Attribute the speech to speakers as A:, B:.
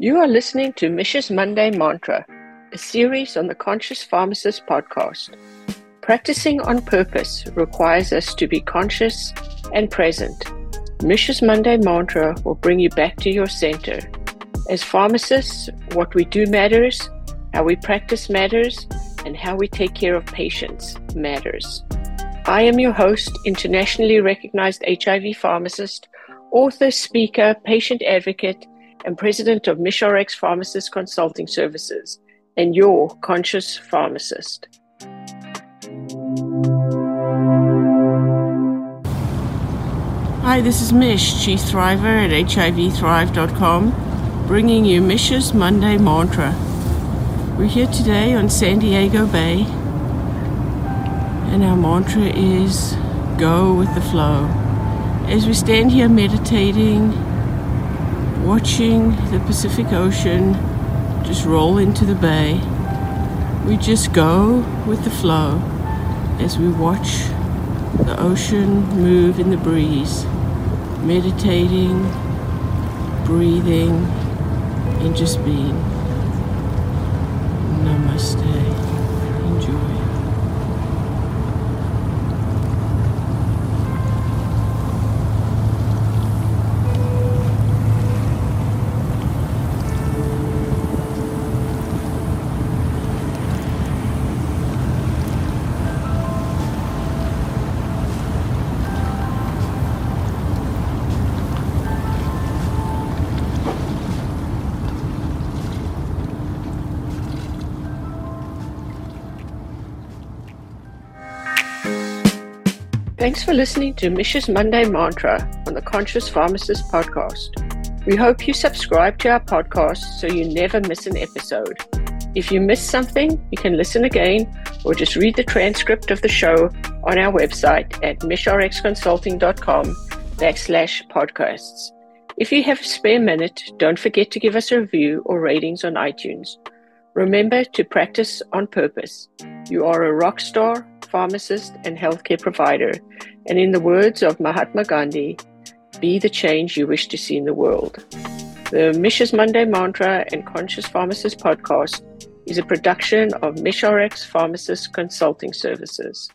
A: You are listening to Mich's Monday Mantra, a series on the Conscious Pharmacist podcast. Practicing on purpose requires us to be conscious and present. Mich's Monday Mantra will bring you back to your center. As pharmacists, what we do matters, how we practice matters, and how we take care of patients matters. I am your host, internationally recognized HIV pharmacist, author, speaker, patient advocate, and president of MichRx Pharmacist Consulting Services, and your conscious pharmacist.
B: Hi, this is Mich, Chief Thriver at HIVThrive.com, bringing you Mich's Monday Mantra. We're here today on San Diego Bay, and our mantra is Go with the Flow. As we stand here meditating, watching the Pacific Ocean just roll into the bay. We just go with the flow as we watch the ocean move in the breeze, meditating, breathing, and just being.
A: Thanks for listening to Mich's Monday Mantra on the Conscious Pharmacist podcast. We hope you subscribe to our podcast so you never miss an episode. If you miss something, you can listen again or just read the transcript of the show on our website at michrxconsulting.com backslash podcasts. If you have a spare minute, don't forget to give us a review or ratings on iTunes. Remember to practice on purpose. You are a rock star pharmacist, and healthcare provider. And in the words of Mahatma Gandhi, be the change you wish to see in the world. The Mich's Monday Mantra and Conscious Pharmacist podcast is a production of MichRx Pharmacist Consulting Services.